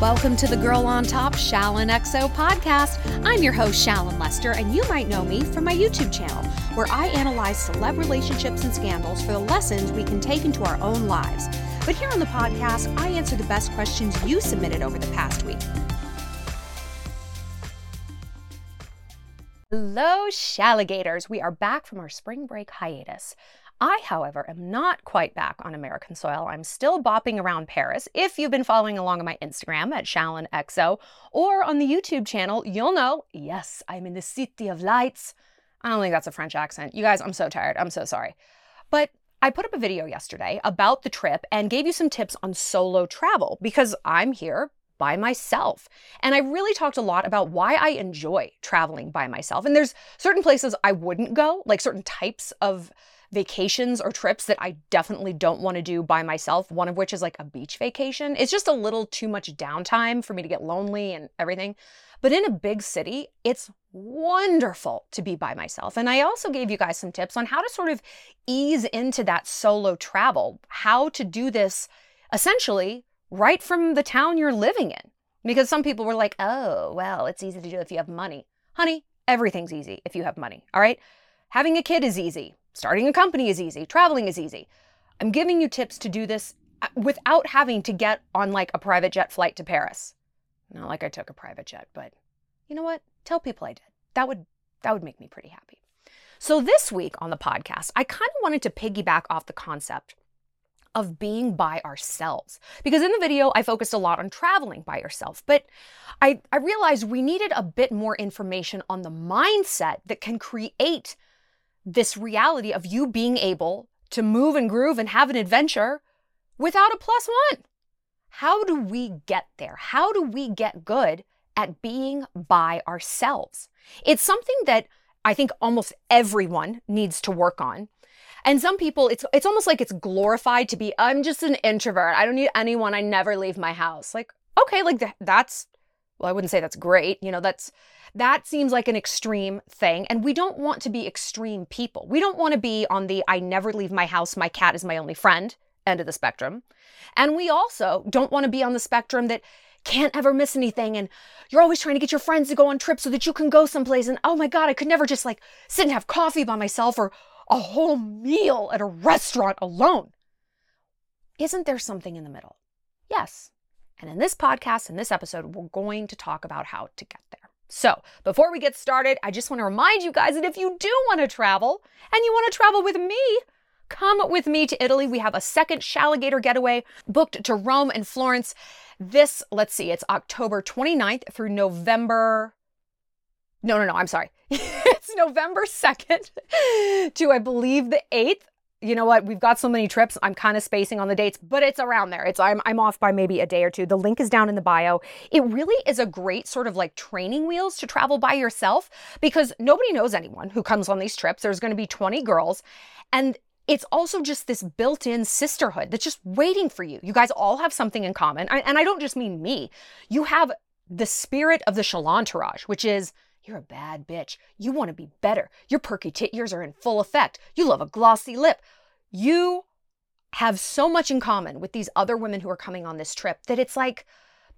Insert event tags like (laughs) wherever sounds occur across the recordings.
Welcome to the Girl on Top Shallon XO podcast. I'm your host, Shallon Lester, and you might know me from my YouTube channel, where I analyze celeb relationships and scandals for the lessons we can take into our own lives. But here on the podcast, I answer the best questions you submitted over the past week. Hello, Shalligators. We are back from our spring break hiatus. I, however, am not quite back on American soil. I'm still bopping around Paris. If you've been following along on my Instagram at ShallonXO or on the YouTube channel, you'll know, yes, I'm in the City of Lights. I don't think that's a French accent. You guys, I'm so tired. I'm so sorry. But I put up a video yesterday about the trip and gave you some tips on solo travel because I'm here by myself. And I really talked a lot about why I enjoy traveling by myself. And there's certain places I wouldn't go, like certain types of vacations or trips that I definitely don't want to do by myself, one of which is like a beach vacation. It's just a little too much downtime for me to get lonely and everything. But in a big city, it's wonderful to be by myself. And I also gave you guys some tips on how to sort of ease into that solo travel, how to do this essentially right from the town you're living in. Because some people were like, oh, well, it's easy to do if you have money. Honey, everything's easy if you have money, all right? Having a kid is easy. Starting a company is easy. Traveling is easy. I'm giving you tips to do this uh, without having to get on like a private jet flight to Paris. Not like I took a private jet, but you know what? Tell people I did. That would that would make me pretty happy. So this week on the podcast, I kind of wanted to piggyback off the concept of being by ourselves. Because in the video, I focused a lot on traveling by yourself, but I, I realized we needed a bit more information on the mindset that can create this reality of you being able to move and groove and have an adventure without a plus one. How do we get there? How do we get good at being by ourselves? It's something that I think almost everyone needs to work on. And some people, it's it's almost like it's glorified to be, I'm just an introvert. I don't need anyone. I never leave my house. Like, okay, like that's well, I wouldn't say that's great. You know, that's that seems like an extreme thing. And we don't want to be extreme people. We don't want to be on the I never leave my house, my cat is my only friend end of the spectrum. And we also don't want to be on the spectrum that can't ever miss anything and you're always trying to get your friends to go on trips so that you can go someplace and oh my god i could never just like sit and have coffee by myself or a whole meal at a restaurant alone. Isn't there something in the middle? Yes. And in this podcast, in this episode, we're going to talk about how to get there. So, before we get started, I just want to remind you guys that if you do want to travel and you want to travel with me, come with me to Italy. We have a second Shalligator getaway booked to Rome and Florence. This, let's see, it's October 29th through November no, no, no, I'm sorry. (laughs) it's November 2nd (laughs) to, I believe, the 8th. You know what? We've got so many trips. I'm kind of spacing on the dates, but it's around there. It's I'm I'm off by maybe a day or two. The link is down in the bio. It really is a great sort of like training wheels to travel by yourself because nobody knows anyone who comes on these trips. There's going to be 20 girls and it's also just this built in sisterhood that's just waiting for you. You guys all have something in common. And I don't just mean me. You have the spirit of the Shalantourage, which is you're a bad bitch. You want to be better. Your perky tit years are in full effect. You love a glossy lip. You have so much in common with these other women who are coming on this trip that it's like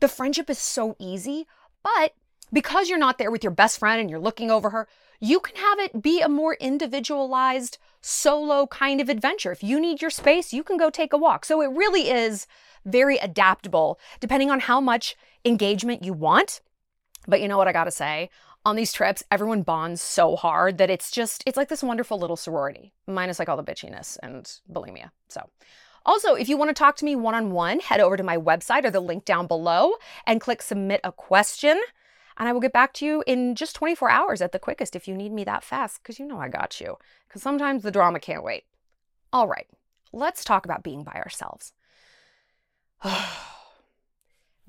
the friendship is so easy. But because you're not there with your best friend and you're looking over her, you can have it be a more individualized solo kind of adventure. If you need your space, you can go take a walk. So it really is very adaptable depending on how much engagement you want. But you know what I gotta say? On these trips, everyone bonds so hard that it's just, it's like this wonderful little sorority, minus like all the bitchiness and bulimia. So, also, if you want to talk to me one on one, head over to my website or the link down below and click submit a question. And I will get back to you in just 24 hours at the quickest if you need me that fast, because you know I got you. Because sometimes the drama can't wait. All right, let's talk about being by ourselves. (sighs)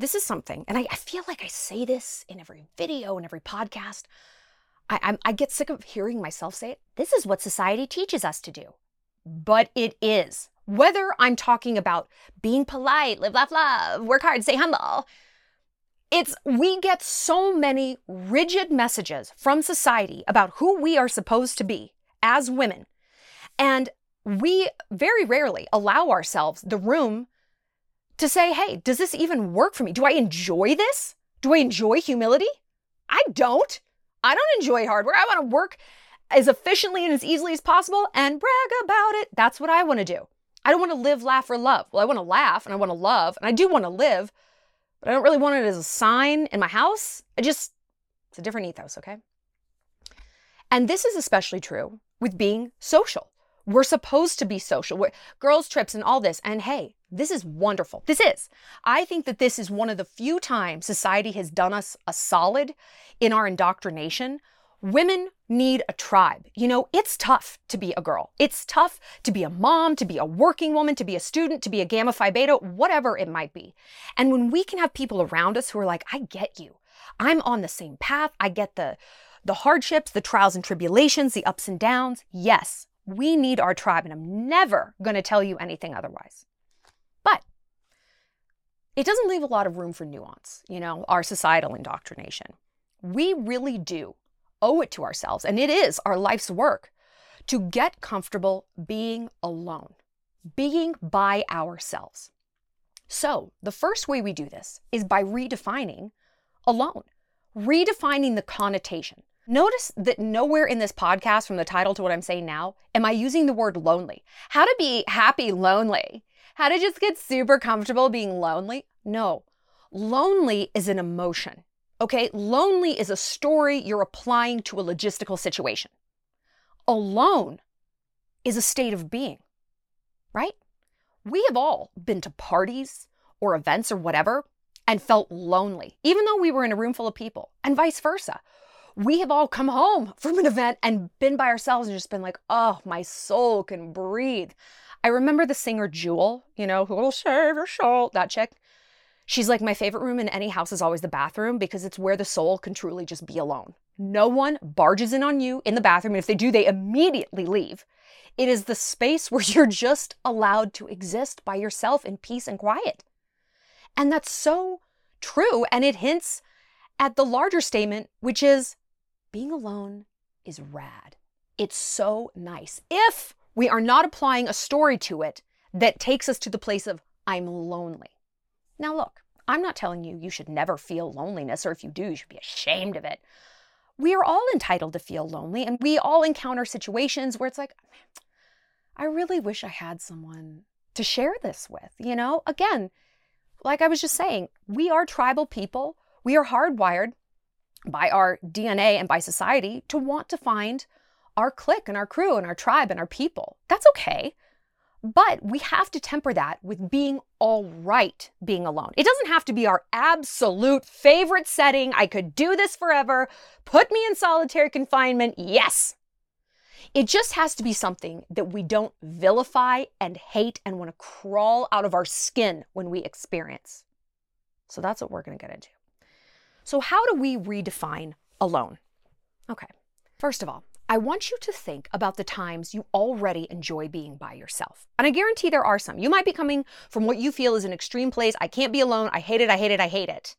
this is something, and I, I, feel like I say this in every video and every podcast. I, I, I get sick of hearing myself say it. This is what society teaches us to do. But it is. Whether I'm talking about being polite, live, laugh, love, work hard, stay humble, it's we get so many rigid messages from society about who we are supposed to be as women. And we very rarely allow ourselves the room to say, hey, does this even work for me? Do I enjoy this? Do I enjoy humility? I don't. I don't enjoy hard work. I want to work as efficiently and as easily as possible and brag about it. That's what I want to do. I don't want to live, laugh, or love. Well, I want to laugh and I want to love and I do want to live, but I don't really want it as a sign in my house. I just, it's a different ethos, okay? And this is especially true with being social. We're supposed to be social. We're, girls' trips and all this. And hey, this is wonderful. This is. I think that this is one of the few times society has done us a solid in our indoctrination. Women need a tribe. You know, it's tough to be a girl. It's tough to be a mom, to be a working woman, to be a student, to be a Gamma Phi Beta, whatever it might be. And when we can have people around us who are like, I get you. I'm on the same path. I get the the hardships, the trials and tribulations, the ups and downs. Yes, we need our tribe, and I'm never going to tell you anything otherwise. It doesn't leave a lot of room for nuance, you know, our societal indoctrination. We really do owe it to ourselves, and it is our life's work to get comfortable being alone, being by ourselves. So, the first way we do this is by redefining alone, redefining the connotation. Notice that nowhere in this podcast, from the title to what I'm saying now, am I using the word lonely. How to be happy lonely. How to just get super comfortable being lonely. No, lonely is an emotion. Okay, lonely is a story you're applying to a logistical situation. Alone is a state of being, right? We have all been to parties or events or whatever and felt lonely, even though we were in a room full of people, and vice versa. We have all come home from an event and been by ourselves and just been like, oh, my soul can breathe. I remember the singer Jewel, you know, who will save your soul, that chick. She's like, my favorite room in any house is always the bathroom because it's where the soul can truly just be alone. No one barges in on you in the bathroom. And if they do, they immediately leave. It is the space (laughs) where you're just allowed to exist by yourself in peace and quiet. And that's so true. And it hints at the larger statement, which is being alone is rad. It's so nice. If we are not applying a story to it that takes us to the place of, I'm lonely. Now, look, I'm not telling you you should never feel loneliness, or if you do, you should be ashamed of it. We are all entitled to feel lonely, and we all encounter situations where it's like, I really wish I had someone to share this with. You know, again, like I was just saying, we are tribal people. We are hardwired by our DNA and by society to want to find our clique and our crew and our tribe and our people. That's okay. But we have to temper that with being all right being alone. It doesn't have to be our absolute favorite setting. I could do this forever. Put me in solitary confinement. Yes. It just has to be something that we don't vilify and hate and want to crawl out of our skin when we experience. So that's what we're going to get into. So, how do we redefine alone? Okay. First of all, I want you to think about the times you already enjoy being by yourself. And I guarantee there are some. You might be coming from what you feel is an extreme place. I can't be alone. I hate it. I hate it. I hate it.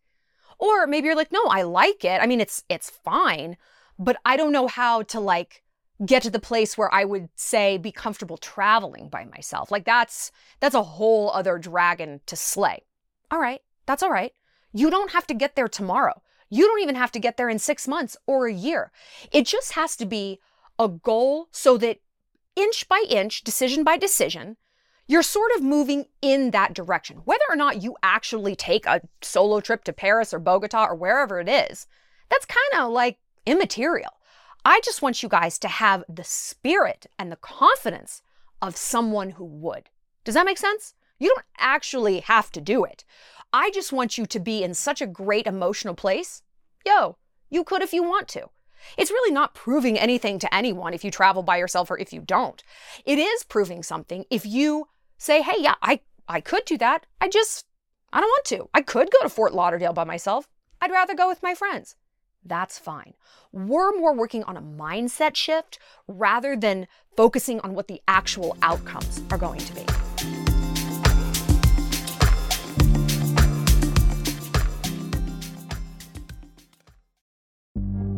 Or maybe you're like, no, I like it. I mean, it's it's fine, but I don't know how to like get to the place where I would say be comfortable traveling by myself. Like that's that's a whole other dragon to slay. All right, that's all right. You don't have to get there tomorrow. You don't even have to get there in 6 months or a year. It just has to be a goal so that inch by inch, decision by decision, you're sort of moving in that direction. Whether or not you actually take a solo trip to Paris or Bogota or wherever it is, that's kind of like immaterial. I just want you guys to have the spirit and the confidence of someone who would. Does that make sense? You don't actually have to do it. I just want you to be in such a great emotional place. Yo, you could if you want to. It's really not proving anything to anyone if you travel by yourself or if you don't. It is proving something if you say, hey, yeah, I, I could do that. I just, I don't want to. I could go to Fort Lauderdale by myself. I'd rather go with my friends. That's fine. We're more working on a mindset shift rather than focusing on what the actual outcomes are going to be.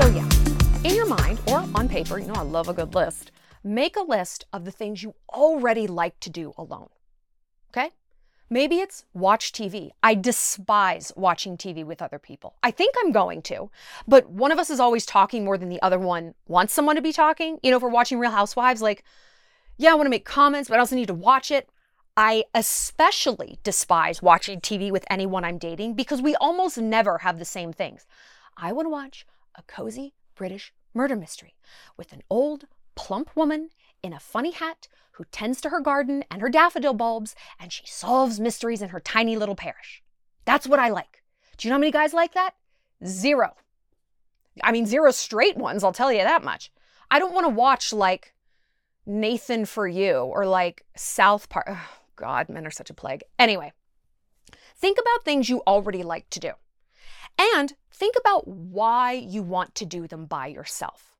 So, yeah, in your mind or on paper, you know, I love a good list. Make a list of the things you already like to do alone. Okay? Maybe it's watch TV. I despise watching TV with other people. I think I'm going to, but one of us is always talking more than the other one wants someone to be talking. You know, if we're watching Real Housewives, like, yeah, I want to make comments, but I also need to watch it. I especially despise watching TV with anyone I'm dating because we almost never have the same things. I want to watch a cozy British murder mystery with an old, plump woman in a funny hat who tends to her garden and her daffodil bulbs, and she solves mysteries in her tiny little parish. That's what I like. Do you know how many guys like that? Zero. I mean, zero straight ones, I'll tell you that much. I don't want to watch like Nathan for You or like South Park. God, men are such a plague. Anyway, think about things you already like to do. And think about why you want to do them by yourself.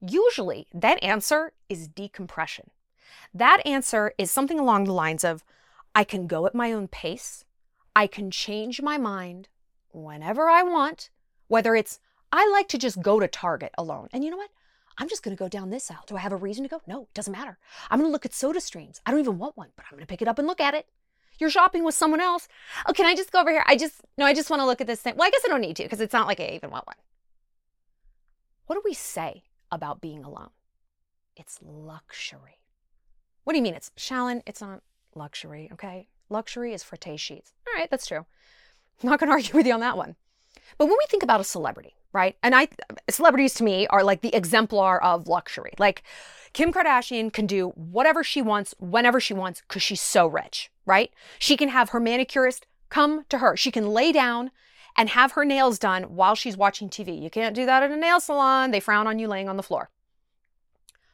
Usually, that answer is decompression. That answer is something along the lines of I can go at my own pace, I can change my mind whenever I want, whether it's I like to just go to Target alone. And you know what? I'm just going to go down this aisle. Do I have a reason to go? No, it doesn't matter. I'm going to look at soda streams. I don't even want one, but I'm going to pick it up and look at it. You're shopping with someone else. Oh, can I just go over here? I just, no, I just want to look at this thing. Well, I guess I don't need to because it's not like I even want one. What do we say about being alone? It's luxury. What do you mean? It's Shallon, it's not luxury, okay? Luxury is frette sheets. All right, that's true. I'm not going (laughs) to argue with you on that one. But when we think about a celebrity, right? And I celebrities to me are like the exemplar of luxury. Like Kim Kardashian can do whatever she wants whenever she wants cuz she's so rich, right? She can have her manicurist come to her. She can lay down and have her nails done while she's watching TV. You can't do that at a nail salon. They frown on you laying on the floor.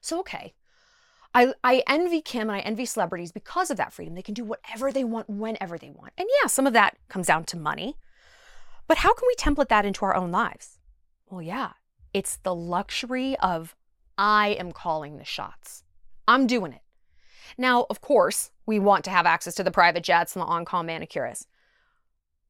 So okay. I, I envy Kim and I envy celebrities because of that freedom. They can do whatever they want whenever they want. And yeah, some of that comes down to money. But how can we template that into our own lives? Well, yeah, it's the luxury of I am calling the shots. I'm doing it. Now, of course, we want to have access to the private jets and the on call manicurists.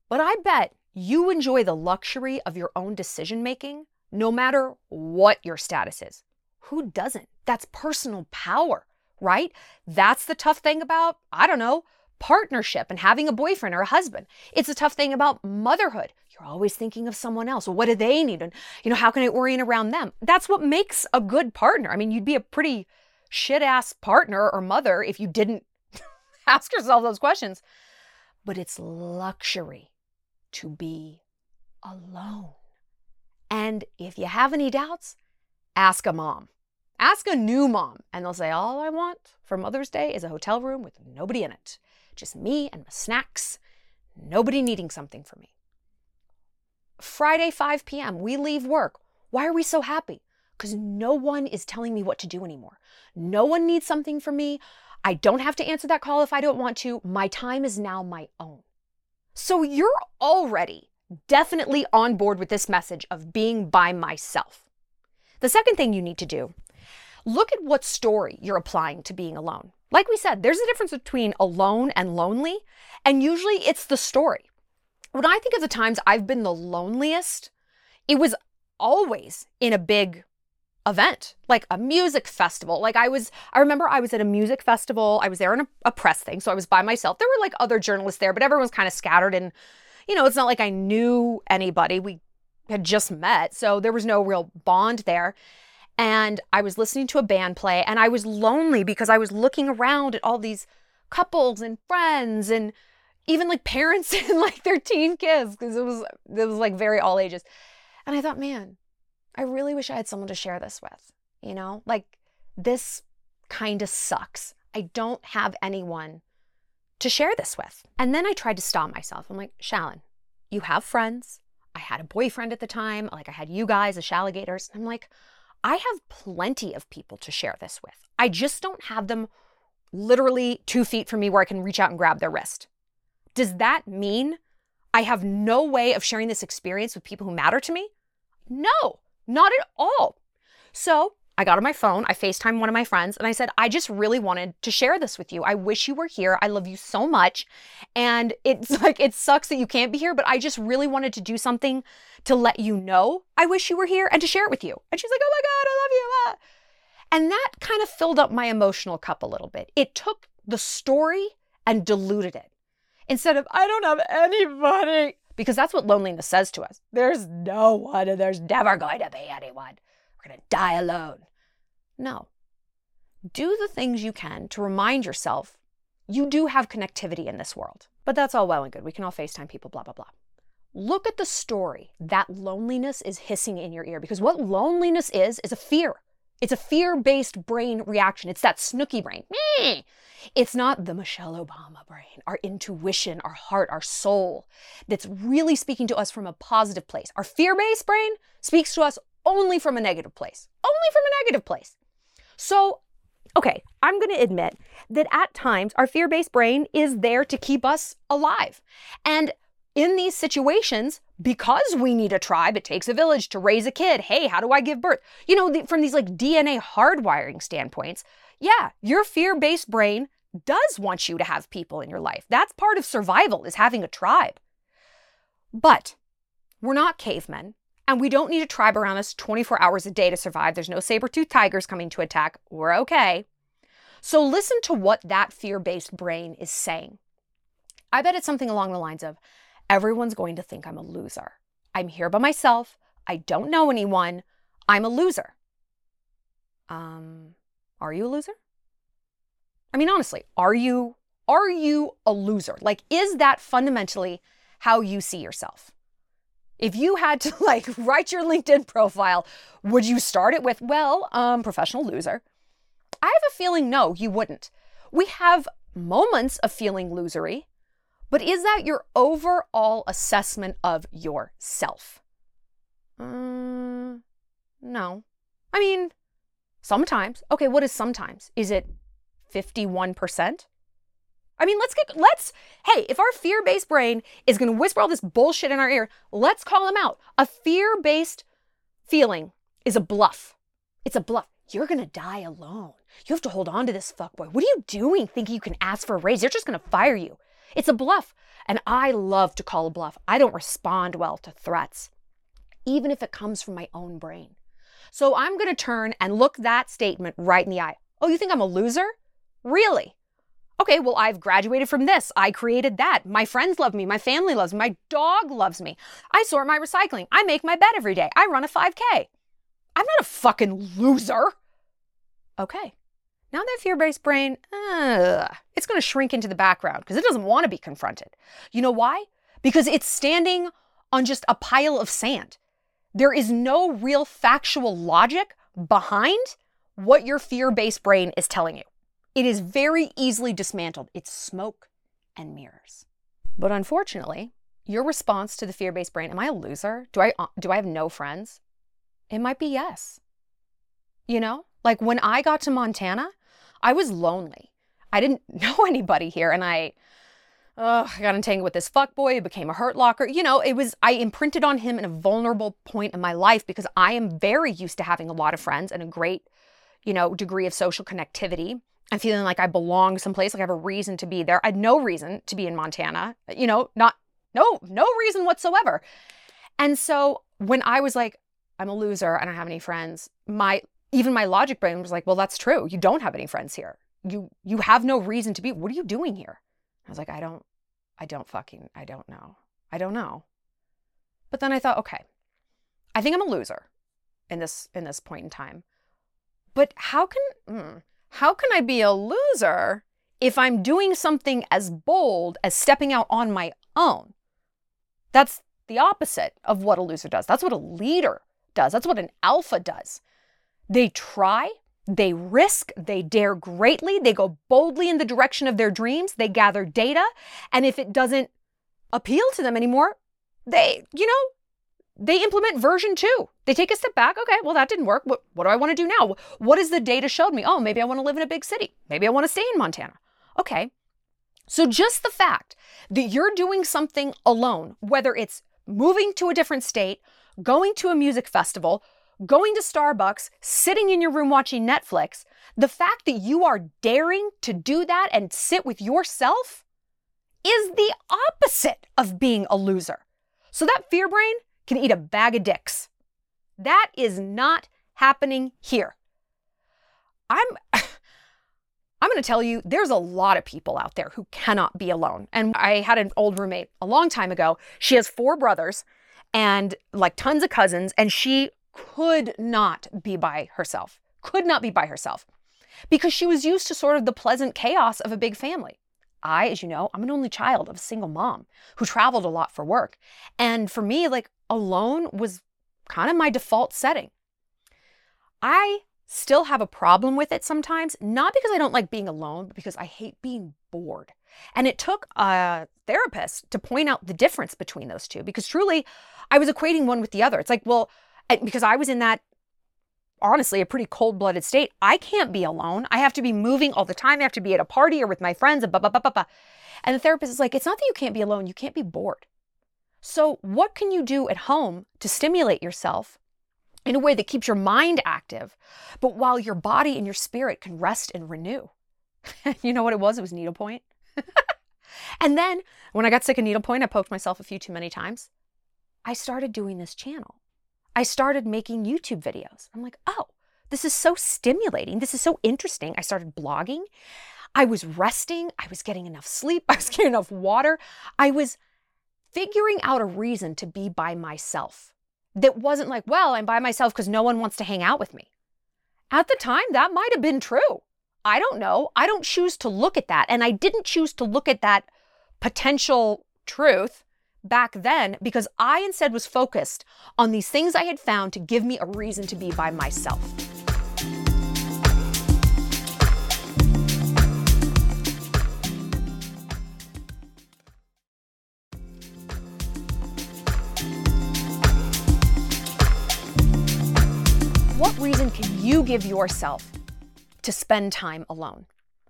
But I bet you enjoy the luxury of your own decision making no matter what your status is. Who doesn't? That's personal power, right? That's the tough thing about, I don't know, partnership and having a boyfriend or a husband. It's a tough thing about motherhood. You're always thinking of someone else. What do they need? And, you know, how can I orient around them? That's what makes a good partner. I mean, you'd be a pretty shit ass partner or mother if you didn't (laughs) ask yourself those questions. But it's luxury to be alone. And if you have any doubts, ask a mom. Ask a new mom, and they'll say, All I want for Mother's Day is a hotel room with nobody in it. Just me and my snacks, nobody needing something for me. Friday, 5 p.m., we leave work. Why are we so happy? Because no one is telling me what to do anymore. No one needs something from me. I don't have to answer that call if I don't want to. My time is now my own. So you're already definitely on board with this message of being by myself. The second thing you need to do, look at what story you're applying to being alone. Like we said, there's a difference between alone and lonely, and usually it's the story. When I think of the times I've been the loneliest, it was always in a big event, like a music festival. Like I was, I remember I was at a music festival. I was there in a, a press thing, so I was by myself. There were like other journalists there, but everyone's kind of scattered. And, you know, it's not like I knew anybody. We had just met, so there was no real bond there. And I was listening to a band play, and I was lonely because I was looking around at all these couples and friends and even like parents (laughs) and like their teen kids because it was it was like very all ages. And I thought, man, I really wish I had someone to share this with. You know, like this kind of sucks. I don't have anyone to share this with. And then I tried to stop myself. I'm like, Shallon, you have friends. I had a boyfriend at the time. Like I had you guys, the Shalligators. I'm like, I have plenty of people to share this with. I just don't have them literally two feet from me where I can reach out and grab their wrist. Does that mean I have no way of sharing this experience with people who matter to me? No. Not at all. So I got on my phone, I FaceTime one of my friends, and I said, I just really wanted to share this with you. I wish you were here. I love you so much. And it's (laughs) like, it sucks that you can't be here, but I just really wanted to do something to let you know I wish you were here and to share it with you. And she's like, oh my God, I love you. Ah. And that kind of filled up my emotional cup a little bit. It took the story and diluted it. Instead of, I don't have anybody because that's what loneliness says to us. There's no one and there's never going to be anyone. We're going to die alone. No. Do the things you can to remind yourself you do have connectivity in this world. But that's all well and good. We can all FaceTime people, blah, blah, blah. Look at the story that loneliness is hissing in your ear because what loneliness is, is a fear. It's a fear based brain reaction. It's that Snooki brain. It's not the Michelle Obama brain, our intuition, our heart, our soul that's really speaking to us from a positive place. Our fear based brain speaks to us only from a negative place, only from a negative place. So, okay, I'm going to admit that at times our fear based brain is there to keep us alive. And in these situations, because we need a tribe, it takes a village to raise a kid. Hey, how do I give birth? You know, the, from these like DNA hardwiring standpoints, yeah, your fear based brain does want you to have people in your life. That's part of survival, is having a tribe. But we're not cavemen, and we don't need a tribe around us 24 hours a day to survive. There's no saber toothed tigers coming to attack. We're okay. So listen to what that fear based brain is saying. I bet it's something along the lines of, everyone's going to think I'm a loser. I'm here by myself. I don't know anyone. I'm a loser. Um, are you a loser? I mean, honestly, are you are you a loser? Like, is that fundamentally how you see yourself? If you had to (laughs) like write your LinkedIn profile, would you start it with, well, um, professional loser? I have a feeling no, you wouldn't. We have moments of feeling losery, but is that your overall assessment of yourself? Mm, no. I mean, sometimes. Okay, what is sometimes? Is it 51%? I mean, let's get, let's, hey, if our fear based brain is going to whisper all this bullshit in our ear, let's call them out. A fear based feeling is a bluff. It's a bluff. You're going to die alone. You have to hold on to this fuckboy. What are you doing thinking you can ask for a raise? They're just going to fire you. It's a bluff. And I love to call a bluff. I don't respond well to threats, even if it comes from my own brain. So I'm going to turn and look that statement right in the eye. Oh, you think I'm a loser? Really? Okay, well, I've graduated from this. I created that. My friends love me. My family loves me. My dog loves me. I sort my recycling. I make my bed every day. I run a 5K. I'm not a fucking loser. Okay. Now that fear based brain, uh, it's going to shrink into the background because it doesn't want to be confronted. You know why? Because it's standing on just a pile of sand. There is no real factual logic behind what your fear based brain is telling you. It is very easily dismantled. It's smoke and mirrors. But unfortunately, your response to the fear-based brain, am I a loser? Do I uh, do I have no friends? It might be yes. You know? Like when I got to Montana, I was lonely. I didn't (laughs) know anybody here and I uh, I got entangled with this fuckboy, became a hurt locker. You know, it was, I imprinted on him in a vulnerable point in my life because I am very used to having a lot of friends and a great, you know, degree of social connectivity and feeling like I belong someplace, like I have a reason to be there. I had no reason to be in Montana, you know, not, no, no reason whatsoever. And so when I was like, I'm a loser, I don't have any friends, my, even my logic brain was like, well, that's true. You don't have any friends here. You, you have no reason to be. What are you doing here? I was like, I don't, I don't fucking, I don't know. I don't know. But then I thought, okay, I think I'm a loser in this, in this point in time. But how can, mm, how can I be a loser if I'm doing something as bold as stepping out on my own? That's the opposite of what a loser does. That's what a leader does. That's what an alpha does. They try, they risk, they dare greatly, they go boldly in the direction of their dreams, they gather data, and if it doesn't appeal to them anymore, they, you know, they implement version two. They take a step back. Okay, well, that didn't work. What, what do I want to do now? What has the data showed me? Oh, maybe I want to live in a big city. Maybe I want to stay in Montana. Okay. So just the fact that you're doing something alone, whether it's moving to a different state, going to a music festival, going to Starbucks, sitting in your room watching Netflix, the fact that you are daring to do that and sit with yourself is the opposite of being a loser. So that fear brain can eat a bag of dicks. That is not happening here. I'm (sighs) I'm going to tell you there's a lot of people out there who cannot be alone. And I had an old roommate a long time ago. She has four brothers and like tons of cousins and she could not be by herself. Could not be by herself because she was used to sort of the pleasant chaos of a big family. I, as you know, I'm an only child of a single mom who traveled a lot for work. And for me, like alone was kind of my default setting. I still have a problem with it sometimes, not because I don't like being alone, but because I hate being bored. And it took a therapist to point out the difference between those two because truly I was equating one with the other. It's like, well, because I was in that honestly a pretty cold-blooded state. I can't be alone. I have to be moving all the time. I have to be at a party or with my friends and blah blah blah blah blah. And the therapist is like, it's not that you can't be alone, you can't be bored. So, what can you do at home to stimulate yourself in a way that keeps your mind active, but while your body and your spirit can rest and renew? (laughs) you know what it was? It was needlepoint. (laughs) and then when I got sick of needlepoint, I poked myself a few too many times. I started doing this channel. I started making YouTube videos. I'm like, oh, this is so stimulating. This is so interesting. I started blogging. I was resting. I was getting enough sleep. (laughs) I was getting enough water. I was figuring out a reason to be by myself that wasn't like, well, I'm by myself because no one wants to hang out with me. At the time, that might have been true. I don't know. I don't choose to look at that. And I didn't choose to look at that potential truth back then because I instead was focused on these things I had found to give me a reason to be by myself. You give yourself to spend time alone?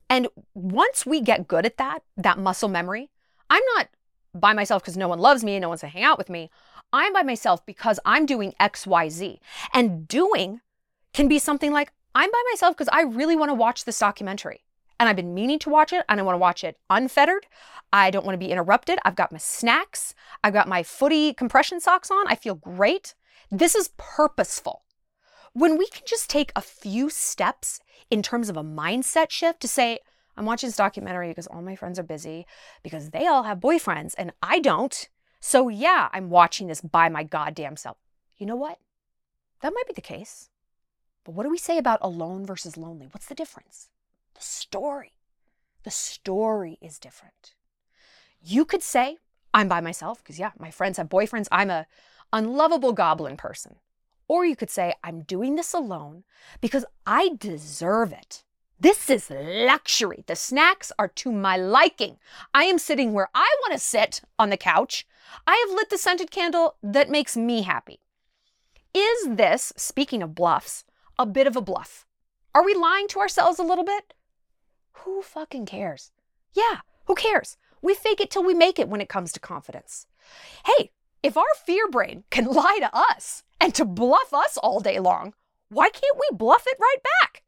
And once we get good at that, that muscle memory, I'm not by myself because no one loves me and no one's to hang out with me. I'm by myself because I'm doing XYZ. And doing can be something like I'm by myself because I really want to watch this documentary. And I've been meaning to watch it and I want to watch it unfettered. I don't want to be interrupted. I've got my snacks. I've got my footy compression socks on. I feel great. This is purposeful. When we can just take a few steps in terms of a mindset shift to say, I'm watching this documentary because all my friends are busy, because they all have boyfriends and I don't. So, yeah, I'm watching this by my goddamn self. You know what? That might be the case. But what do we say about alone versus lonely? What's the difference? The story. The story is different. You could say, I'm by myself, because yeah, my friends have boyfriends. I'm a unlovable goblin person. Or you could say, I'm doing this alone because I deserve it. This is luxury. The snacks are to my liking. I am sitting where I want to sit on the couch. I have lit the scented candle that makes me happy. Is this, speaking of bluffs, a bit of a bluff? Are we lying to ourselves a little bit? Who fucking cares? Yeah, who cares? We fake it till we make it when it comes to confidence. Hey, if our fear brain can (laughs) lie to us and to bluff us all day long, why can't we bluff it right back?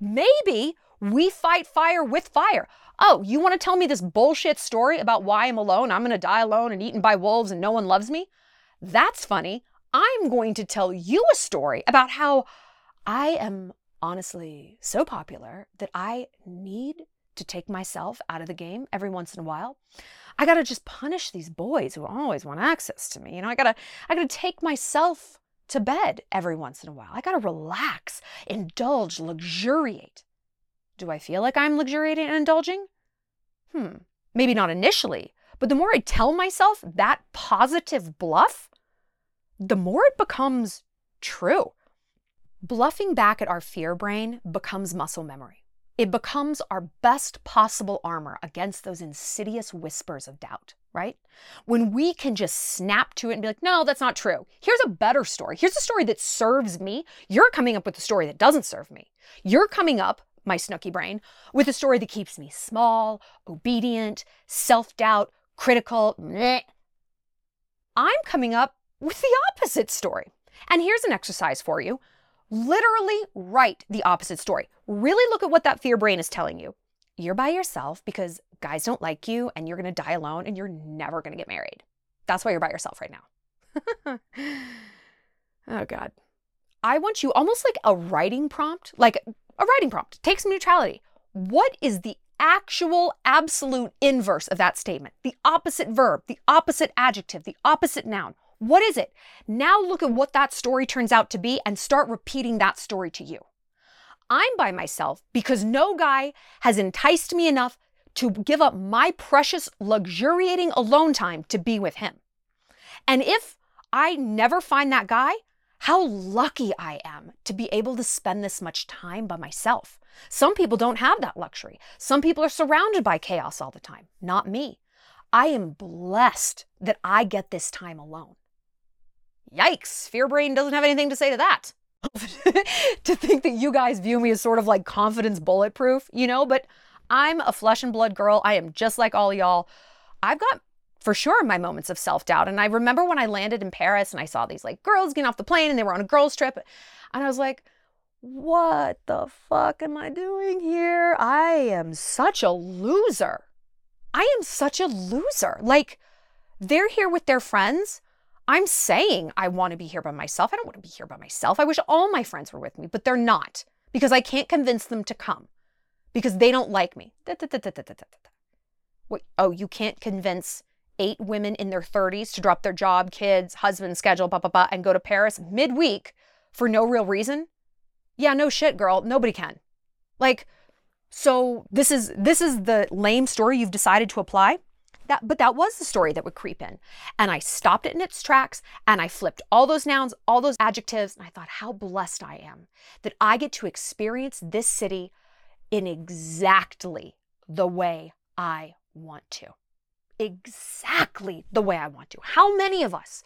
Maybe we fight fire with fire. Oh, you want to tell me this bullshit story about why I'm alone? I'm going to die alone and eaten by wolves and no one loves me? That's funny. I'm going to tell you a story about how I am honestly so popular that I need to take myself out of the game every once in a while. I got to just punish these boys who always want access to me. You know, I got to I got to take myself to bed every once in a while. I got to relax, indulge, luxuriate. Do I feel like I'm luxuriating and indulging? Hmm, maybe not initially, but the more I tell myself that positive bluff, the more it becomes true. Bluffing back at our fear brain becomes muscle memory. It becomes our best possible armor against those insidious whispers of doubt, right? When we can just snap to it and be like, no, that's not true. Here's a better story. Here's a story that serves me. You're coming up with a story that doesn't serve me. You're coming up, my Snooki brain, with a story that keeps me small, obedient, self doubt, critical. I'm coming up with the opposite story. And here's an exercise for you literally write the opposite story. Really look at what that fear brain is telling you. You're by yourself because guys don't like you and you're going to die alone and you're never going to get married. That's why you're by yourself right now. (laughs) oh, God. I want you almost like a writing prompt, like a writing prompt. Take some neutrality. What is the actual absolute inverse of that statement? The opposite verb, the opposite adjective, the opposite noun. What is it? Now look at what that story turns out to be and start repeating that story to you. I'm by myself because no guy has enticed me enough to give up my precious, luxuriating alone time to be with him. And if I never find that guy, how lucky I am to be able to spend this much time by myself. Some people don't have that luxury. Some people are surrounded by chaos all the time. Not me. I am blessed that I get this time alone. Yikes, Fear Brain doesn't have anything to say to that. (laughs) to think that you guys view me as sort of like confidence bulletproof, you know, but I'm a flesh and blood girl. I am just like all y'all. I've got for sure my moments of self doubt. And I remember when I landed in Paris and I saw these like girls getting off the plane and they were on a girls' trip. And I was like, what the fuck am I doing here? I am such a loser. I am such a loser. Like, they're here with their friends. I'm saying I want to be here by myself. I don't want to be here by myself. I wish all my friends were with me, but they're not because I can't convince them to come because they don't like me. Wait, oh, you can't convince eight women in their 30s to drop their job, kids, husband, schedule, blah, blah, blah, and go to Paris midweek for no real reason? Yeah, no shit, girl. Nobody can. Like, so this is this is the lame story you've decided to apply. That, but that was the story that would creep in. And I stopped it in its tracks and I flipped all those nouns, all those adjectives, and I thought, how blessed I am that I get to experience this city in exactly the way I want to. Exactly the way I want to. How many of us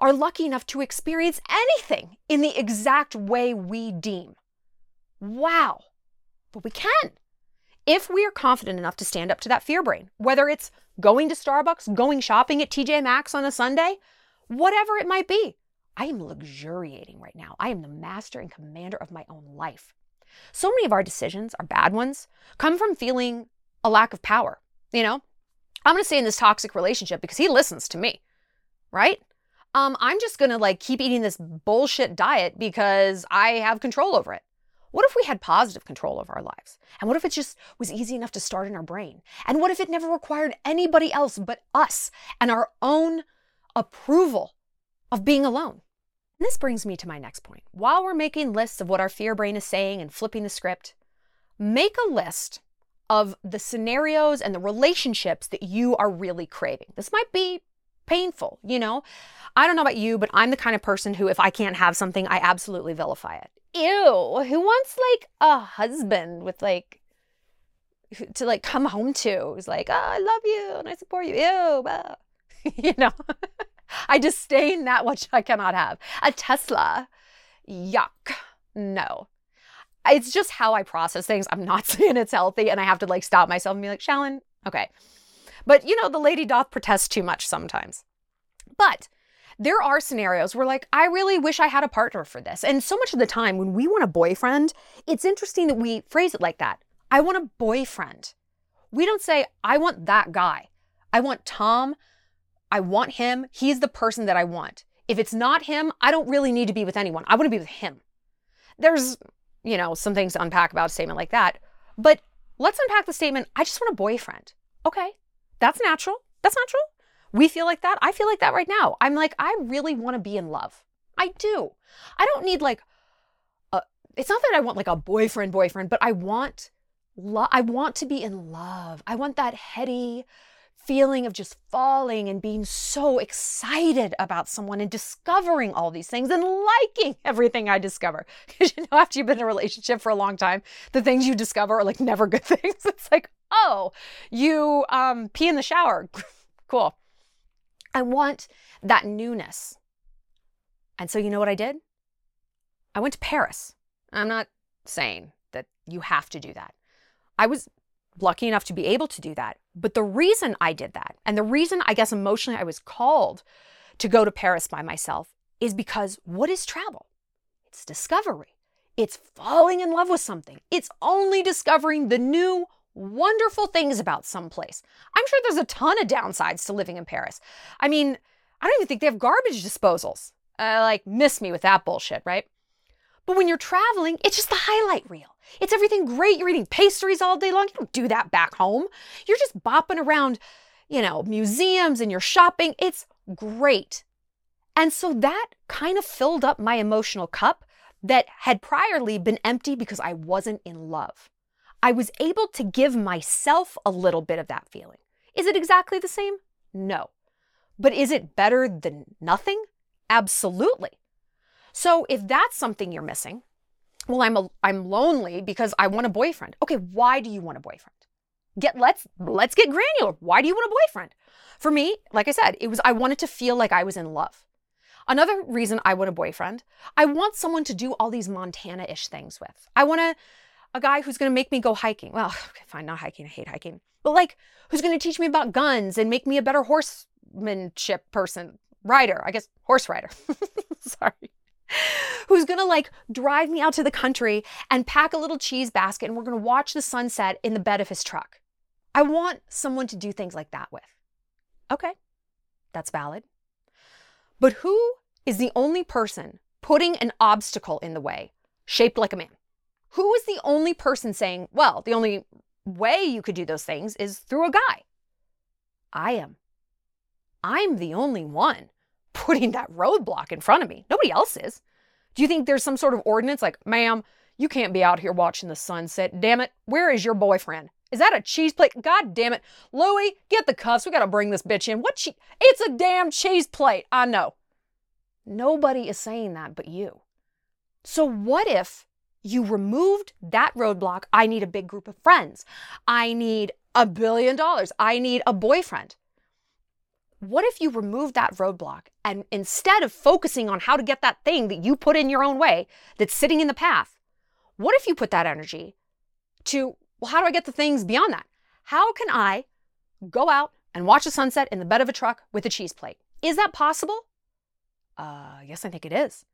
are lucky enough to experience anything in the exact way we deem? Wow. But we can if we are confident enough to stand up to that fear brain, whether it's going to Starbucks, going shopping at TJ Maxx on a Sunday, whatever it might be. I am luxuriating right now. I am the master and commander of my own life. So many of our decisions, our bad ones, come from feeling a lack of power. You know, I'm going to stay in this toxic relationship because he listens to me, right? Um, I'm just going to like keep eating this bullshit diet because I have control over it. What if we had positive control over our lives? And what if it just was easy enough to start in our brain? And what if it never required anybody else but us and our own approval of being alone? And this brings me to my next point. While we're making lists of what our fear brain is saying and flipping the script, make a list of the scenarios and the relationships that you are really craving. This might be painful, you know? I don't know about you, but I'm the kind of person who, if I can't have something, I absolutely vilify it. Ew, who wants like a husband with like, to like come home to who's like, oh, I love you and I support you. Ew, (laughs) you know? (laughs) I disdain that which I cannot have. A Tesla, yuck. No. It's just how I process things. I'm not (laughs) saying it's healthy, and I have to like stop myself and be like, Shallon, okay. But you know, the lady doth protest too much sometimes. But there are scenarios where, like, I really wish I had a partner for this. And so much of the time when we want a boyfriend, it's interesting that we phrase it like that. I want a boyfriend. We don't say, I want that guy. I want Tom. I want him. He's the person that I want. If it's not him, I don't really need to be with anyone. I want to be with him. There's, you know, some things to unpack about a statement like that. But let's unpack the statement I just want a boyfriend. Okay, that's natural. That's natural. We feel like that. I feel like that right now. I'm like, I really want to be in love. I do. I don't need like, a, it's not that I want like a boyfriend, boyfriend, but I want, love. I want to be in love. I want that heady, feeling of just falling and being so excited about someone and discovering all these things and liking (laughs) everything I discover. Because (laughs) you know, after you've been in a relationship for a long time, the things you discover are like never good (laughs) things. It's like, oh, you um, pee in the shower. cool. I want that newness. And so, you know what I did? I went to Paris. I'm not saying that you have to do that. I was lucky enough to be able to do that. But the reason I did that, and the reason I guess emotionally I was called to go to Paris by myself, is because what is travel? It's discovery. It's falling in love with something. It's only discovering the new, wonderful things about some place. I'm sure there's a ton of downsides to living in Paris. I mean, I don't even think they have garbage disposals. Uh, like, miss me with that bullshit, right? But when you're traveling, it's just the highlight reel. It's everything great. You're eating pastries all day long. You don't do that back home. You're just bopping around, you know, museums and you're shopping. It's great. And so that kind of filled up my emotional cup that had priorly been empty because I wasn't in love. I was able to give myself a little bit of that feeling. Is it exactly the same? No. But is it better than nothing? Absolutely. So if that's something you're missing, well, I'm a, I'm lonely because I want a boyfriend. Okay, why do you want a boyfriend? Get let's let's get granular. Why do you want a boyfriend? For me, like I said, it was I wanted to feel like I was in love. Another reason I want a boyfriend, I want someone to do all these Montana-ish things with. I want a a guy who's to make me go hiking. Well, (laughs) okay, fine, not hiking. I hate hiking. But like who's to teach me about guns and make me a better horsemanship person, rider. I guess horse rider. (laughs) Sorry. Who's gonna like drive me out to the country and pack a little cheese basket and we're gonna watch the sunset in the bed of his truck. I want someone to do things like that with. Okay, that's valid. But who is the only person putting an obstacle in the way shaped like a man? Who is the only person saying, well, the only way you could do those things is through a guy? I am. I'm the only one putting that roadblock in front of me. Nobody else is. Do you think there's some sort of ordinance like, ma'am, you can't be out here watching the sunset. Damn it, where is your boyfriend? Is that a cheese plate? God damn it. Louie, get the cuffs. We gotta bring this bitch in. What she it's a damn cheese plate. I know. Nobody is saying that but you. So what if you removed that roadblock? I need a big group of friends. I need a billion dollars. I need a boyfriend. What if you remove that roadblock and instead of focusing on how to get that thing that you put in your own way that's sitting in the path, what if you put that energy to, well, how do I get the things beyond that? How can I go out and watch the sunset in the bed of a truck with a cheese plate? Is that possible? Uh, yes, I think it is.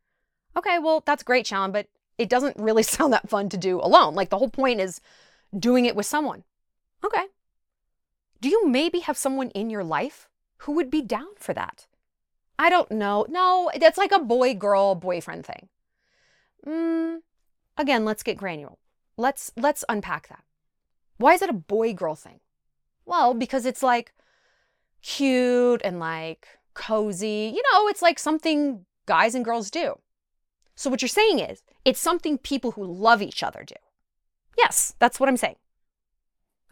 Okay, well, that's great, Shallon, but it doesn't really (laughs) sound that fun to do alone. Like the whole point is doing it with someone. Okay. Do you maybe have someone in your life who would be down for that? I don't know. No, that's like a boy girl boyfriend thing. Mm, again, let's get granular. Let's let's unpack that. Why is it a boy girl thing? Well, because it's like cute and like cozy. You know, it's like something guys and girls do. So what you're saying is it's something people who love each other do. Yes, that's what I'm saying.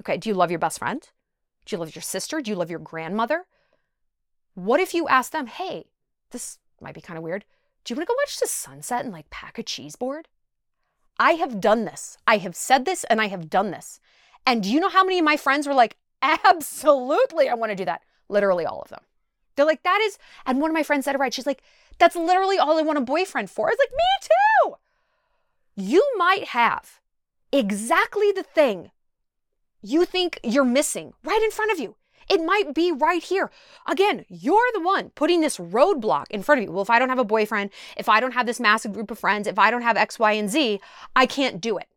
Okay, do you love your best friend? Do you love your sister? Do you love your grandmother? What if you ask them, hey, this might be kind of weird. Do you want to go watch the sunset and like pack a cheese board? I have done this. I have said this and I have done this. And do you know how many of my friends were like, absolutely, I want to do that? Literally all of them. They're like, that is, and one of my friends said it right. She's like, that's literally all I want a boyfriend for. I was like, me too. You might have exactly the thing you think you're missing right in front of you. It might be right here. Again, you're the one putting this roadblock in front of you. Well, if I don't have a boyfriend, if I don't have this massive group of friends, if I don't have X, Y, and Z, I can't do it.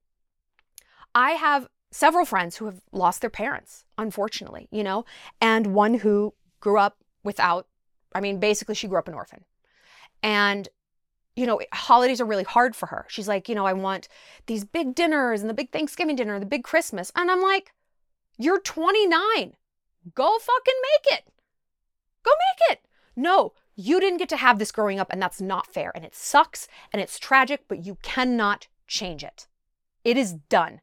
I have several friends who have lost their parents, unfortunately, you know, and one who grew up without, I mean, basically, she grew up an orphan. And you know, holidays are really hard for her. She's like, you know, I want these big dinners and the big Thanksgiving dinner, the big Christmas. And I'm like, you're 29. Go fucking make it. Go make it. No, you didn't get to have this growing up, and that's not fair. And it sucks and it's tragic, but you cannot change it. It is done.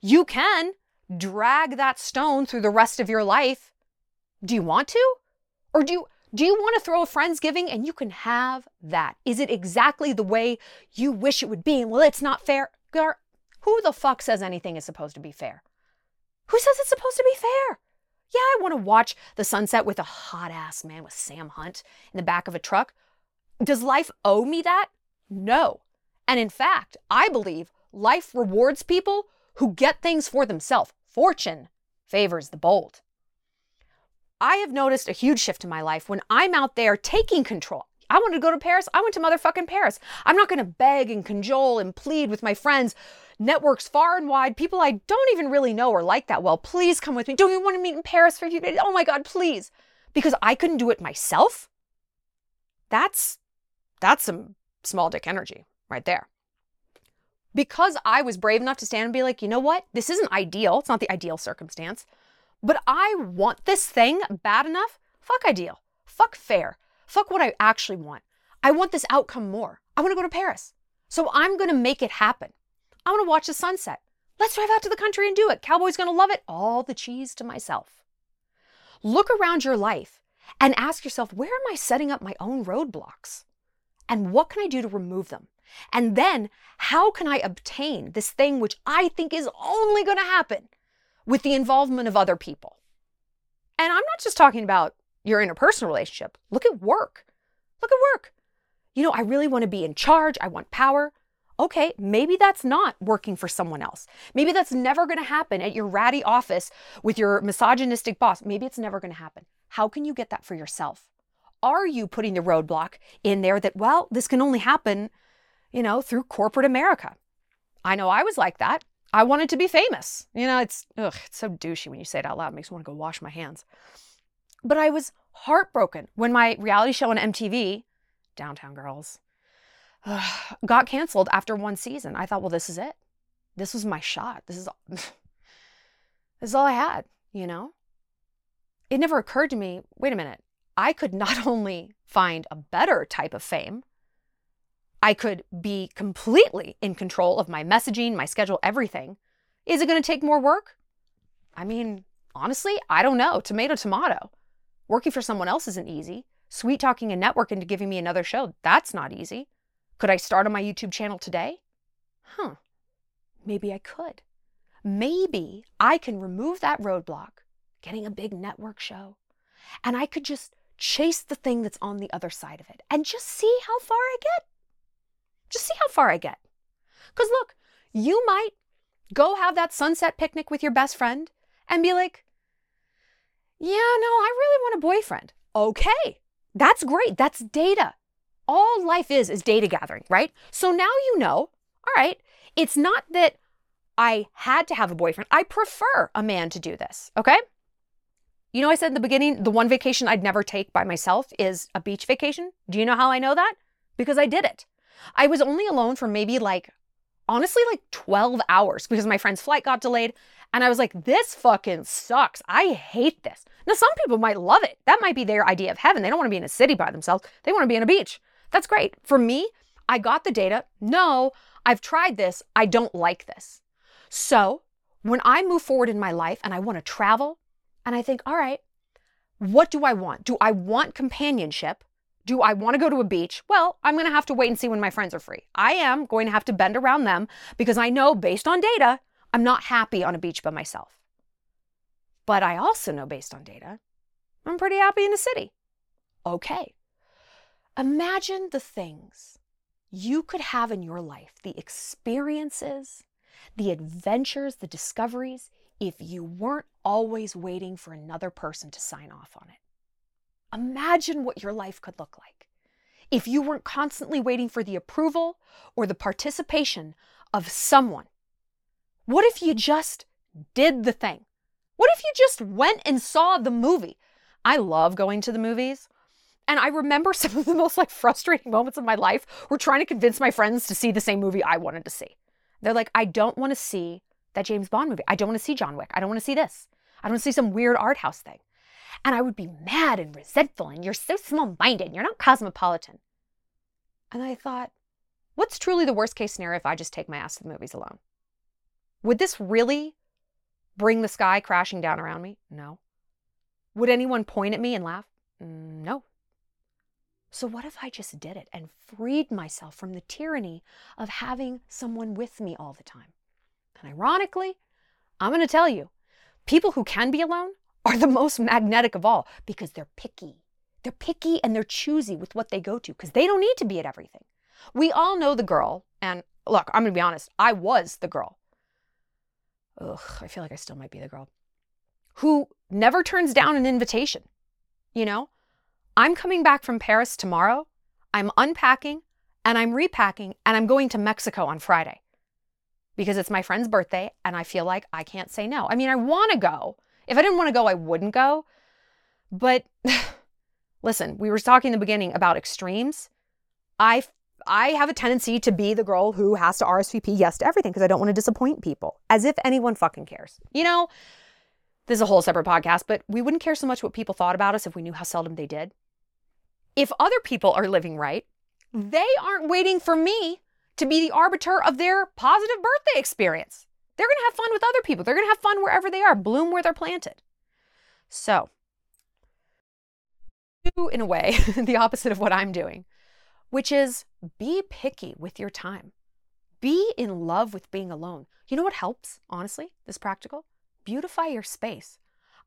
You can drag that stone through the rest of your life. Do you want to? Or do you do you want to throw a Friendsgiving and you can have that? Is it exactly the way you wish it would be? Well, it's not fair. Who the fuck says anything is supposed to be fair? Who says it's supposed to be fair? Yeah, I want to watch the sunset with a hot ass man with Sam Hunt in the back of a truck. Does life owe me that? No. And in fact, I believe life rewards people who get things for themselves. Fortune favors the bold. I have noticed a huge shift in my life when I'm out there taking control. I wanted to go to Paris. I went to motherfucking Paris. I'm not going to beg and cajole and plead with my friends, networks far and wide, people I don't even really know or like that well. Please come with me. Don't you want to meet in Paris for a few days? Oh my God, please. Because I couldn't do it myself. That's that's some small dick energy right there. Because I was brave enough to stand and be like, you know what? This isn't ideal. It's not the ideal circumstance. But I want this thing bad enough. Fuck ideal. Fuck fair. Fuck what I actually want. I want this outcome more. I want to go to Paris. So I'm going to make it happen. I want to watch the sunset. Let's drive out to the country and do it. Cowboy's going to love it. All the cheese to myself. Look around your life and ask yourself, where am I setting up my own roadblocks? And what can I do to remove them? And then, how can I obtain this thing which I think is only going to happen with the involvement of other people. And I'm not just talking about your interpersonal relationship. Look at work. Look at work. You know, I really want to be in charge. I want power. Okay, maybe that's not working for someone else. Maybe that's never going to happen at your ratty office with your misogynistic boss. Maybe it's never going to happen. How can you get that for yourself? Are you putting the roadblock in there that, well, this can only happen, you know, through corporate America? I know I was like that. I wanted to be famous. You know, it's ugh, it's so douchey when you say it out loud. It makes me want to go wash my hands. But I was heartbroken when my reality show on MTV, Downtown Girls, (sighs) got canceled after one season. I thought, well, this is it. This was my shot. This is all, (laughs) this is all I had, you know? It never occurred to me, wait a minute. I could not (laughs) only find a better type of fame, I could be completely in control of my messaging, my schedule, everything. Is it going to take more work? I mean, honestly, I don't know. Tomato, tomato. Working for someone else isn't easy. Sweet talking a network into giving me another show, that's not easy. Could I start on my YouTube channel today? Huh. Maybe I could. Maybe I can remove that roadblock, getting a big network show, and I could just chase the thing that's on the other side of it and just see how far I get. Just see how far I get. Because look, you might go have that sunset picnic with your best friend and be like, yeah, no, I really want a boyfriend. Okay, that's great. That's data. All life is is data gathering, right? So now you know All right. It's not that I had to have a boyfriend. I prefer a man to do this. Okay. You know, I said in the beginning, the one vacation I'd never take by myself is a beach vacation. Do you know how I know that? Because I did it. I was only alone for maybe like, honestly, like 12 hours because my friend's flight got delayed. And I was like, this fucking sucks. I hate this. Now, some people might love it. That might be their idea of heaven. They don't want to be in a city by themselves, they want to be in a beach. That's great. For me, I got the data. No, I've tried this. I don't like this. So when I move forward in my life and I want to travel, and I think, all right, what do I want? Do I want companionship? Do I want to go to a beach? Well, I'm going to have to wait and see when my friends are free. I am going to have to bend around them because I know based on data, I'm not happy on a beach by myself. But I also know based on data, I'm pretty happy in a city. Okay. Imagine the things you could have in your life, the experiences, the adventures, the discoveries, if you weren't always waiting for another person to sign off on it. Imagine what your life could look like if you weren't constantly waiting for the approval or the participation of someone. What if you just did the thing? What if you just went and saw the movie? I love going to the movies. And I remember (laughs) some of the most like frustrating moments of my life were trying to convince my friends to see the same movie I wanted to see. They're like, I don't want to see that James Bond movie. I don't want to see John Wick. I don't want to see this. I don't want to see some weird art house thing. And I would be mad and resentful, and you're so small minded, you're not cosmopolitan. And I thought, what's truly the worst case scenario if I just take my ass to the movies alone? Would this really bring the sky crashing down around me? No. Would anyone point at me and laugh? Mm, no. So, what if I just did it and freed myself from the tyranny of having someone with me all the time? And ironically, I'm going to tell you, people who can be alone are the most magnetic of all because they're picky. They're picky and they're choosy with what they go to because they don't need to be at everything. We all know the girl, and look, I'm going to be honest, I was the girl. Ugh, I feel like I still might be the girl who never turns down an invitation. You know, I'm coming back from Paris tomorrow. I'm unpacking and I'm repacking and I'm going to Mexico on Friday because it's my friend's birthday and I feel like I can't say no. I mean, I want to go. If I didn't want to go, I wouldn't go. But (sighs) listen, we were talking in the beginning about extremes. I I have a tendency to be the girl who has to RSVP yes to everything because I don't want to disappoint people, as if anyone fucking cares. You know, this is a whole separate podcast, but we wouldn't care so much what people thought about us if we knew how seldom they did. If other people are living right, they aren't waiting for me to be the arbiter of their positive birthday experience. They're going to have fun with other people. They're going to have fun wherever they are, bloom where they're planted. So, in a way (laughs) the opposite of what I'm doing, which is be picky with your time. Be in love with being alone. You know what helps, honestly, this practical? Beautify your space.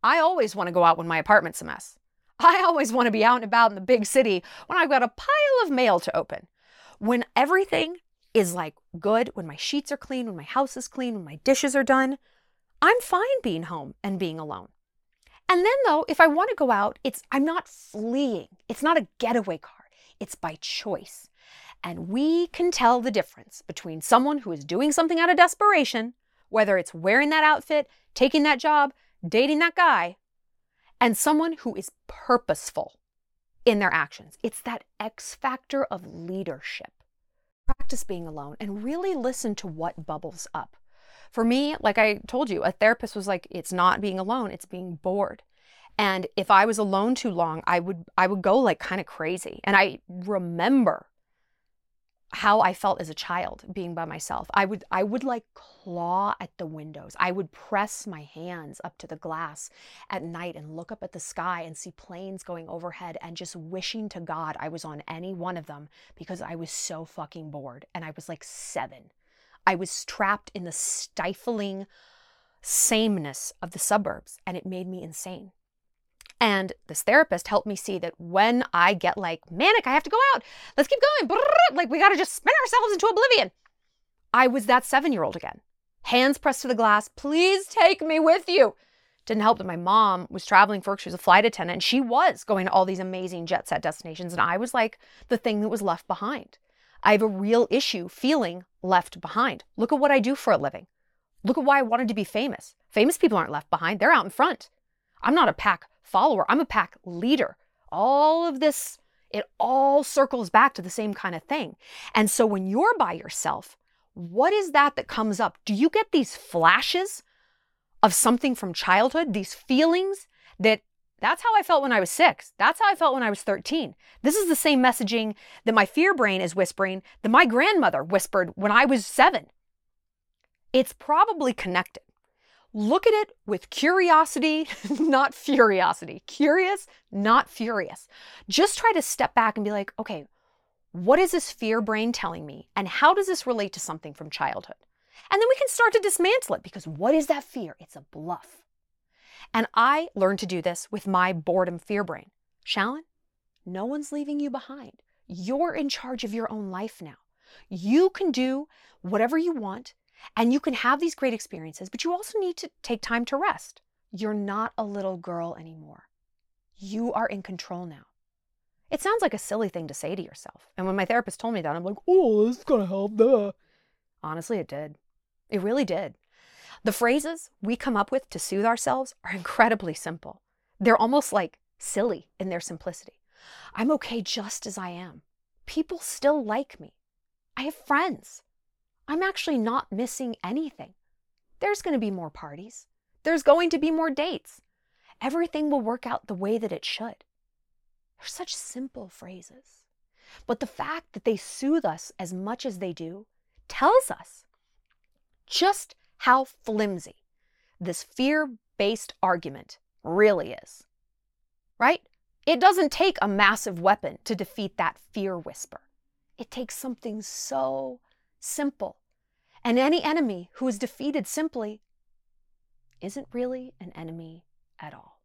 I always want to go out when my apartment's a mess. I always want to be out and about in the big city when I've got a pile of mail to open. When everything is like good, when my sheets are clean, when my house is clean, when my dishes are done, I'm fine being home and being alone. And then though, if I want to go out, it's I'm not fleeing. It's not a getaway car. It's by choice. And we can tell the difference between someone who is doing something out of desperation, whether it's wearing that outfit, taking that job, dating that guy, and someone who is purposeful in their actions. It's that X factor of leadership. Practice being alone and really listen to what bubbles up. For me, like I told you, a therapist was like, it's not being alone, it's being bored. And if I was alone too long, I would I would go like kind of crazy. And I remember how I felt as a child being by myself. I would I would like claw at the windows. I would press my hands up to the glass at night and look up at the sky and see planes going overhead and just wishing to God I was on any one of them because I was so fucking bored and I was like 7. I was trapped in the stifling sameness of the suburbs and it made me insane. And this therapist helped me see that when I get like manic, I have to go out. Let's keep going. Like we got to just spin ourselves into oblivion. I was that seven year old again. Hands pressed to the glass. Please take me with you. Didn't help that my mom was traveling for work. She was a flight attendant and she was going to all these amazing jet set destinations. And I was like the thing that was left behind. I have a real issue feeling left behind. Look at what I do for a living. Look at why I wanted to be famous. Famous people aren't left behind, they're out in front. I'm not a pack follower, I'm a pack leader. All of this, it all circles back to the same kind of thing. And so when you're by yourself, what is that that comes up? Do you get these flashes of something from childhood, these feelings that that's how I felt when I was six. That's how I felt when I was 13. This is the same messaging that my fear brain is whispering that my grandmother whispered when I was seven. It's probably connected. Look at it with curiosity, (laughs) not furiosity. Curious, not furious. Just try to step back and be like, okay, what is this fear brain telling me? And how does this relate to something from childhood? And then we can start to dismantle it because what is that fear? It's a bluff. And I learned to do this with my boredom fear brain. Shallon, no one's leaving you behind. You're in charge of your own life now. You can do whatever you want and you can have these great experiences, but you also need to take time to rest. You're not a little girl anymore. You are in control now. It sounds like a silly thing to say to yourself. And when my therapist told me that, I'm like, oh, this is going to help. Duh. Honestly, it did. It really did. The phrases we come up with to soothe ourselves are (laughs) incredibly simple. They're almost like silly in their simplicity. I'm okay just as I am. People still like me. I have friends. I'm actually not missing anything. There's going to be more parties. There's going to be more dates. Everything will work out the way that it should. They're such simple phrases. But the fact that they soothe us as much as they do tells us just how flimsy this fear based argument really is. Right? It doesn't take a massive weapon to defeat that fear whisper. It takes something so simple. And any enemy who is defeated simply isn't really an enemy at all.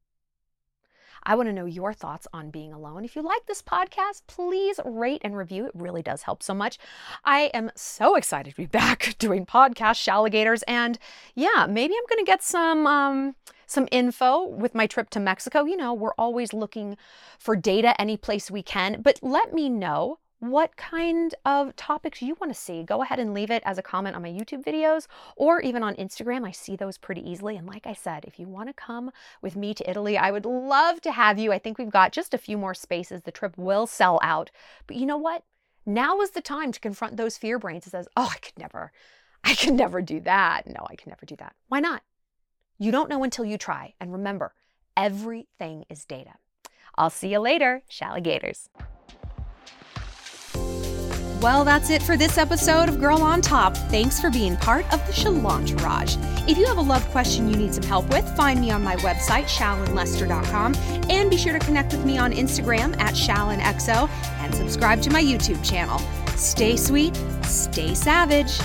I want to know your thoughts on being alone. If you like this podcast, please rate and review. It really does help so much. I am so excited to be (laughs) back doing podcast alligators, and yeah, maybe I'm going to get some um, some info with my trip to Mexico. You know, we're always looking for data any place we can, but let me know what kind of topics you want to see. Go ahead and leave it as a comment on my YouTube videos or even on Instagram. I see those pretty easily. And like I said, if you want to come with me to Italy, I would love to have you. I think we've got just a few more spaces. The trip will sell out. But you know what? Now is the time to confront those fear brains that says, oh, I could never, I could never do that. No, I can never do that. Why not? You don't know until you try. And remember, everything is data. I'll see you later, Shalligators. Well, that's it for this episode of Girl on Top. Thanks for being part of the Shalontourage. If you have a love question you need some help with, find me on my website, shallonlester.com, and be sure to connect with me on Instagram at shallonxo and subscribe to my YouTube channel. Stay sweet, stay savage.